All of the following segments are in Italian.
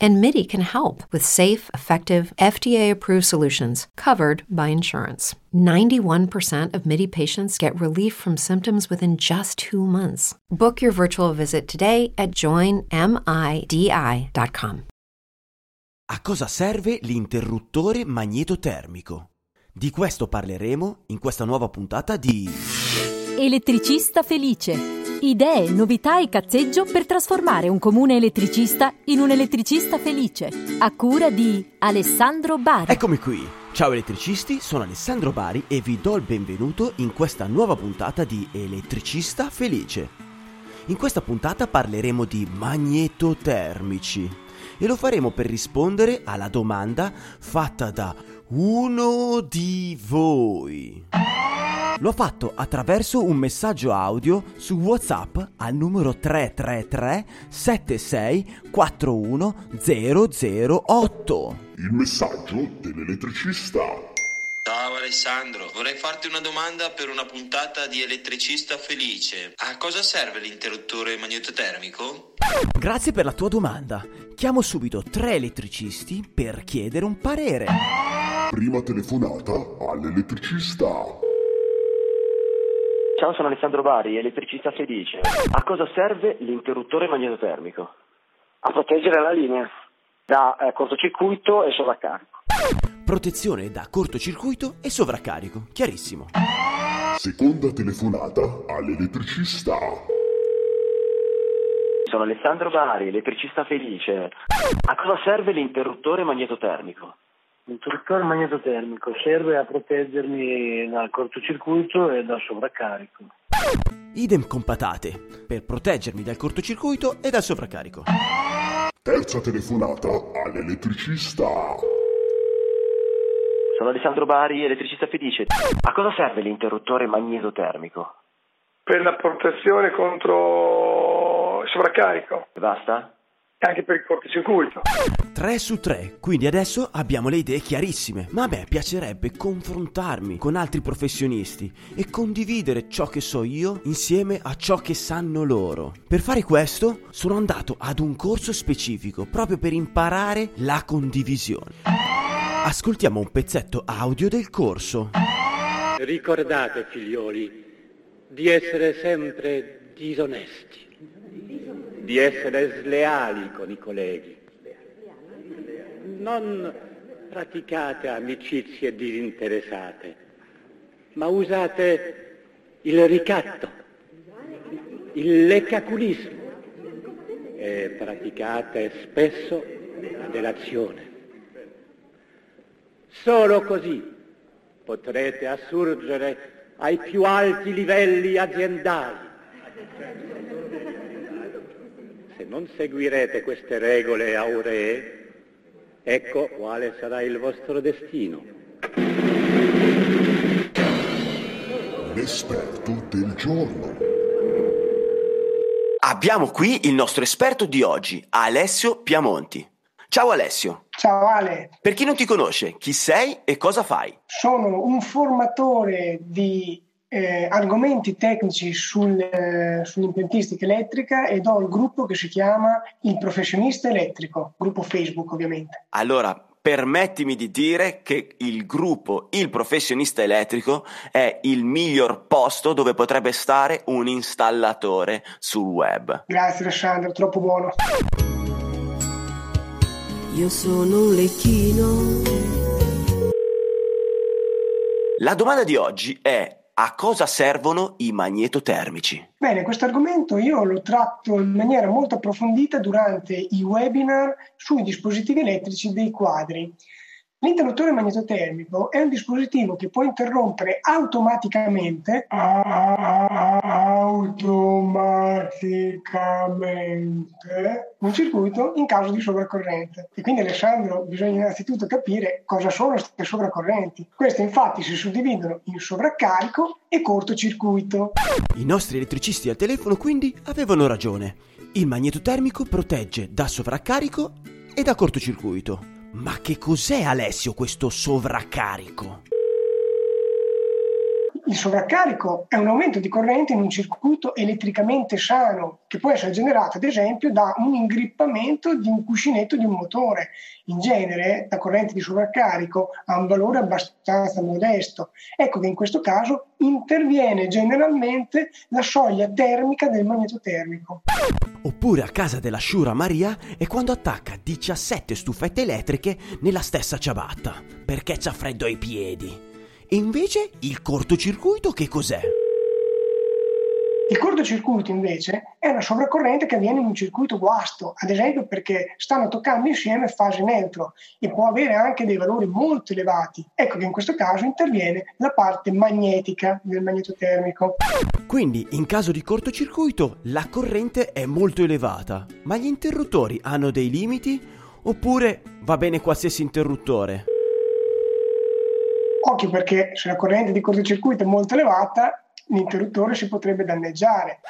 And MIDI can help with safe, effective, FDA approved solutions covered by insurance. 91% of MIDI patients get relief from symptoms within just two months. Book your virtual visit today at joinmidi.com. A cosa serve l'interruttore magnetotermico? Di questo parleremo in questa nuova puntata di Elettricista felice. Idee, novità e cazzeggio per trasformare un comune elettricista in un elettricista felice. A cura di Alessandro Bari. Eccomi qui. Ciao elettricisti, sono Alessandro Bari e vi do il benvenuto in questa nuova puntata di Elettricista felice. In questa puntata parleremo di magnetotermici e lo faremo per rispondere alla domanda fatta da uno di voi. L'ho fatto attraverso un messaggio audio su WhatsApp al numero 333 76 41 008. Il messaggio dell'elettricista. Ciao Alessandro, vorrei farti una domanda per una puntata di Elettricista Felice. A cosa serve l'interruttore magnetotermico? Grazie per la tua domanda. Chiamo subito tre elettricisti per chiedere un parere. Prima telefonata all'elettricista. Ciao, sono Alessandro Bari, elettricista felice. A cosa serve l'interruttore magnetotermico? A proteggere la linea da eh, cortocircuito e sovraccarico. Protezione da cortocircuito e sovraccarico. Chiarissimo. Seconda telefonata all'elettricista. Sono Alessandro Bari, elettricista felice. A cosa serve l'interruttore magnetotermico? L'interruttore magnetotermico serve a proteggermi dal cortocircuito e dal sovraccarico. Idem con patate, per proteggermi dal cortocircuito e dal sovraccarico. Terza telefonata all'elettricista. Sono Alessandro Bari, elettricista felice. A cosa serve l'interruttore magnetotermico? Per la protezione contro il sovraccarico E basta? Anche per il cortocircuito. 3 su 3, quindi adesso abbiamo le idee chiarissime, ma a me piacerebbe confrontarmi con altri professionisti e condividere ciò che so io insieme a ciò che sanno loro. Per fare questo sono andato ad un corso specifico proprio per imparare la condivisione. Ascoltiamo un pezzetto audio del corso. Ricordate, figlioli, di essere sempre disonesti, di essere sleali con i colleghi. Non praticate amicizie disinteressate, ma usate il ricatto, il leccaculismo e praticate spesso la delazione. Solo così potrete assurgere ai più alti livelli aziendali. Se non seguirete queste regole auree, ecco quale sarà il vostro destino. L'esperto del giorno. Abbiamo qui il nostro esperto di oggi, Alessio Piamonti. Ciao Alessio. Ciao Ale, Per chi non ti conosce, chi sei e cosa fai? sono un formatore di eh, argomenti tecnici sul, eh, sull'impiantistica elettrica ed ho il gruppo che si chiama Il Professionista Elettrico, gruppo Facebook ovviamente. Allora, permettimi di dire che il gruppo Il Professionista Elettrico è il miglior posto dove potrebbe stare un installatore sul web. Grazie Alessandro, troppo buono. Io sono un lecchino. La domanda di oggi è a cosa servono i magnetotermici? Bene, questo argomento io lo tratto in maniera molto approfondita durante i webinar sui dispositivi elettrici dei quadri. L'interruttore magnetotermico è un dispositivo che può interrompere automaticamente automaticamente un circuito in caso di sovraccorrente. E quindi Alessandro bisogna innanzitutto capire cosa sono queste sovraccorrenti. Queste infatti si suddividono in sovraccarico e cortocircuito. I nostri elettricisti al telefono quindi avevano ragione. Il magnetotermico protegge da sovraccarico e da cortocircuito. Ma che cos'è Alessio questo sovraccarico? Il sovraccarico è un aumento di corrente in un circuito elettricamente sano, che può essere generato ad esempio da un ingrippamento di un cuscinetto di un motore. In genere la corrente di sovraccarico ha un valore abbastanza modesto. Ecco che in questo caso interviene generalmente la soglia termica del magnetotermico. Oppure a casa della Shura Maria è quando attacca 17 stufette elettriche nella stessa ciabatta, perché c'ha freddo ai piedi. E invece il cortocircuito che cos'è? Il cortocircuito invece è una sovraccorrente che avviene in un circuito guasto, ad esempio perché stanno toccando insieme fase neutro e può avere anche dei valori molto elevati. Ecco che in questo caso interviene la parte magnetica del magnetotermico. Quindi in caso di cortocircuito la corrente è molto elevata, ma gli interruttori hanno dei limiti oppure va bene qualsiasi interruttore? Occhio perché se la corrente di cortocircuito è molto elevata, l'interruttore si potrebbe danneggiare.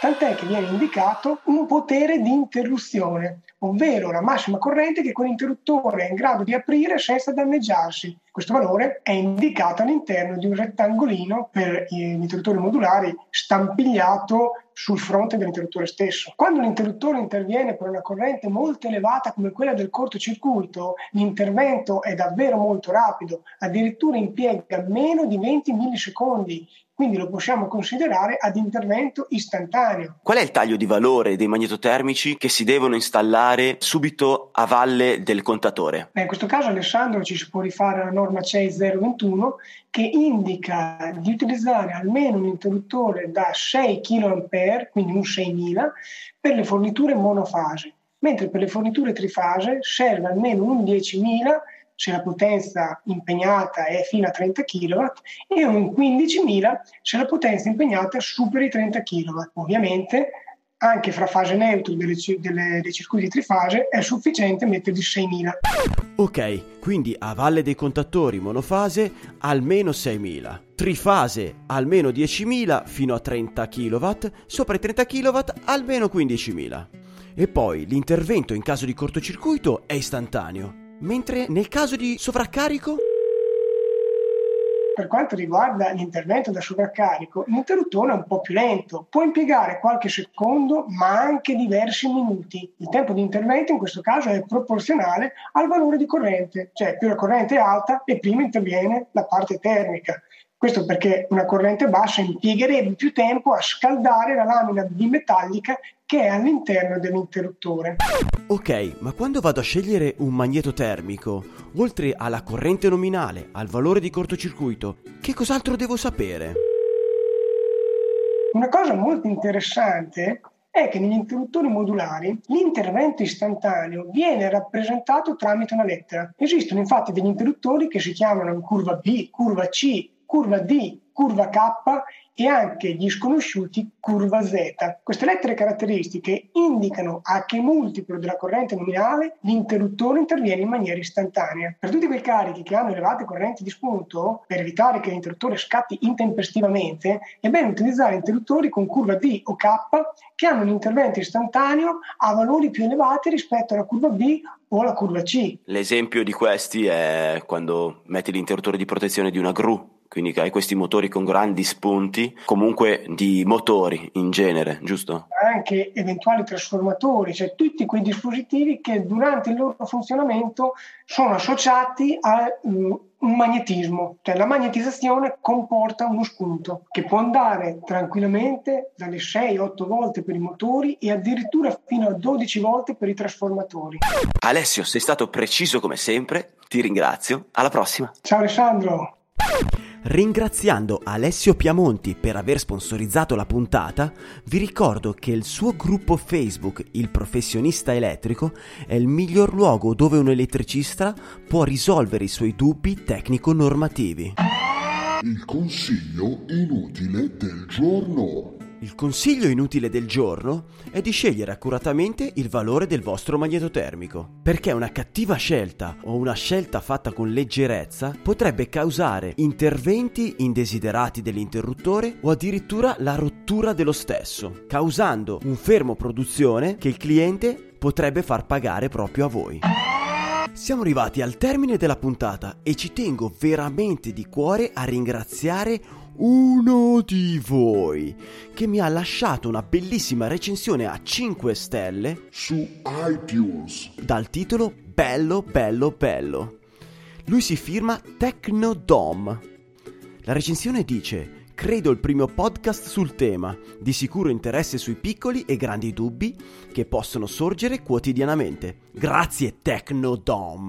Tant'è che viene indicato un potere di interruzione, ovvero la massima corrente che quell'interruttore è in grado di aprire senza danneggiarsi. Questo valore è indicato all'interno di un rettangolino per gli interruttori modulari stampigliato sul fronte dell'interruttore stesso. Quando l'interruttore interviene per una corrente molto elevata come quella del cortocircuito, l'intervento è davvero molto rapido, addirittura impiega meno di 20 millisecondi, quindi lo possiamo considerare ad intervento istantaneo. Qual è il taglio di valore dei magnetotermici che si devono installare subito a valle del contatore? Beh, in questo caso Alessandro ci si può rifare alla norma CEI 021 che indica di utilizzare almeno un interruttore da 6 kA, quindi un 6000, per le forniture monofase, mentre per le forniture trifase serve almeno un 10.000 se la potenza impegnata è fino a 30 kW e un 15.000 se la potenza impegnata supera i 30 kW. Ovviamente anche fra fase neutra delle, delle, dei circuiti trifase è sufficiente mettergli 6.000. Ok, quindi a valle dei contattori monofase almeno 6.000, trifase almeno 10.000 fino a 30 kW, sopra i 30 kW almeno 15.000. E poi l'intervento in caso di cortocircuito è istantaneo, mentre nel caso di sovraccarico... Per quanto riguarda l'intervento da sovraccarico, l'interruttore è un po' più lento, può impiegare qualche secondo ma anche diversi minuti. Il tempo di intervento in questo caso è proporzionale al valore di corrente, cioè più la corrente è alta e prima interviene la parte termica. Questo perché una corrente bassa impiegherebbe più tempo a scaldare la lamina bimetallica che è all'interno dell'interruttore. Ok, ma quando vado a scegliere un magneto termico, oltre alla corrente nominale, al valore di cortocircuito, che cos'altro devo sapere? Una cosa molto interessante è che negli interruttori modulari l'intervento istantaneo viene rappresentato tramite una lettera. Esistono infatti degli interruttori che si chiamano curva B, curva C, curva D, curva K e anche gli sconosciuti curva Z. Queste lettere caratteristiche indicano a che multiplo della corrente nominale l'interruttore interviene in maniera istantanea. Per tutti quei carichi che hanno elevate correnti di spunto, per evitare che l'interruttore scatti intempestivamente, è bene utilizzare interruttori con curva D o K che hanno un intervento istantaneo a valori più elevati rispetto alla curva B o alla curva C. L'esempio di questi è quando metti l'interruttore di protezione di una gru quindi hai questi motori con grandi spunti, comunque di motori in genere, giusto? Anche eventuali trasformatori, cioè tutti quei dispositivi che durante il loro funzionamento sono associati a um, un magnetismo, cioè la magnetizzazione comporta uno spunto che può andare tranquillamente dalle 6-8 volte per i motori e addirittura fino a 12 volte per i trasformatori. Alessio, sei stato preciso come sempre, ti ringrazio, alla prossima. Ciao Alessandro. Ringraziando Alessio Piamonti per aver sponsorizzato la puntata, vi ricordo che il suo gruppo Facebook, Il Professionista Elettrico, è il miglior luogo dove un elettricista può risolvere i suoi dubbi tecnico-normativi. Il consiglio inutile del giorno. Il consiglio inutile del giorno è di scegliere accuratamente il valore del vostro magnetotermico, perché una cattiva scelta o una scelta fatta con leggerezza potrebbe causare interventi indesiderati dell'interruttore o addirittura la rottura dello stesso, causando un fermo produzione che il cliente potrebbe far pagare proprio a voi. Siamo arrivati al termine della puntata e ci tengo veramente di cuore a ringraziare uno di voi che mi ha lasciato una bellissima recensione a 5 stelle su iTunes dal titolo Bello bello bello. Lui si firma Technodom. La recensione dice Credo il primo podcast sul tema, di sicuro interesse sui piccoli e grandi dubbi che possono sorgere quotidianamente. Grazie Technodom.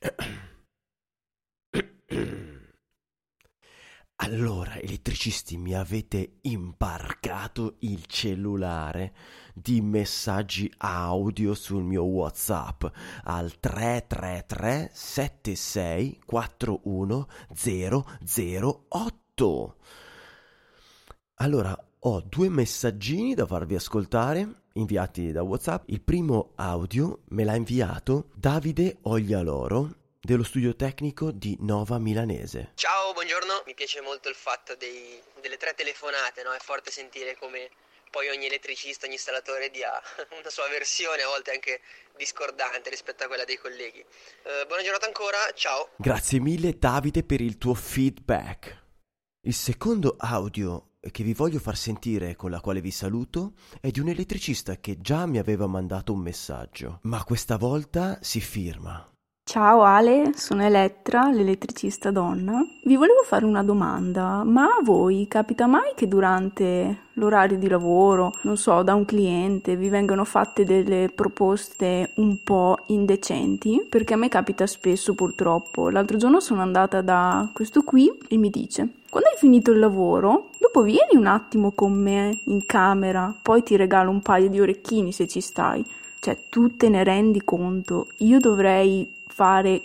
Allora, elettricisti, mi avete imbarcato il cellulare di messaggi audio sul mio WhatsApp al 333 76 41 008. Allora, ho due messaggini da farvi ascoltare inviati da WhatsApp. Il primo audio me l'ha inviato Davide Oglialoro dello studio tecnico di Nova Milanese. Ciao, buongiorno. Mi piace molto il fatto dei, delle tre telefonate, no? È forte sentire come poi ogni elettricista, ogni installatore dia una sua versione, a volte anche discordante rispetto a quella dei colleghi. Eh, buona giornata ancora, ciao. Grazie mille Davide per il tuo feedback. Il secondo audio che vi voglio far sentire con la quale vi saluto è di un elettricista che già mi aveva mandato un messaggio, ma questa volta si firma. Ciao Ale, sono Elettra, l'elettricista donna. Vi volevo fare una domanda, ma a voi capita mai che durante l'orario di lavoro, non so, da un cliente vi vengano fatte delle proposte un po' indecenti? Perché a me capita spesso purtroppo. L'altro giorno sono andata da questo qui e mi dice quando hai finito il lavoro, dopo vieni un attimo con me in camera, poi ti regalo un paio di orecchini se ci stai. Cioè, tu te ne rendi conto? Io dovrei fare...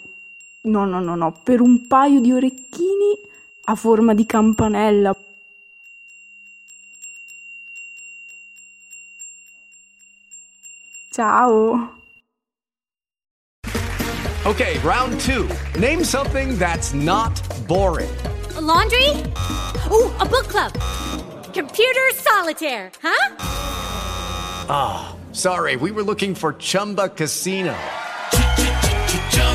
No, no, no, no, per un paio di orecchini a forma di campanella. Ciao! Okay, round two. Name something that's not boring. A laundry? Ooh, a book club. Computer solitaire, huh? Ah, oh, sorry, we were looking for Chumba Casino.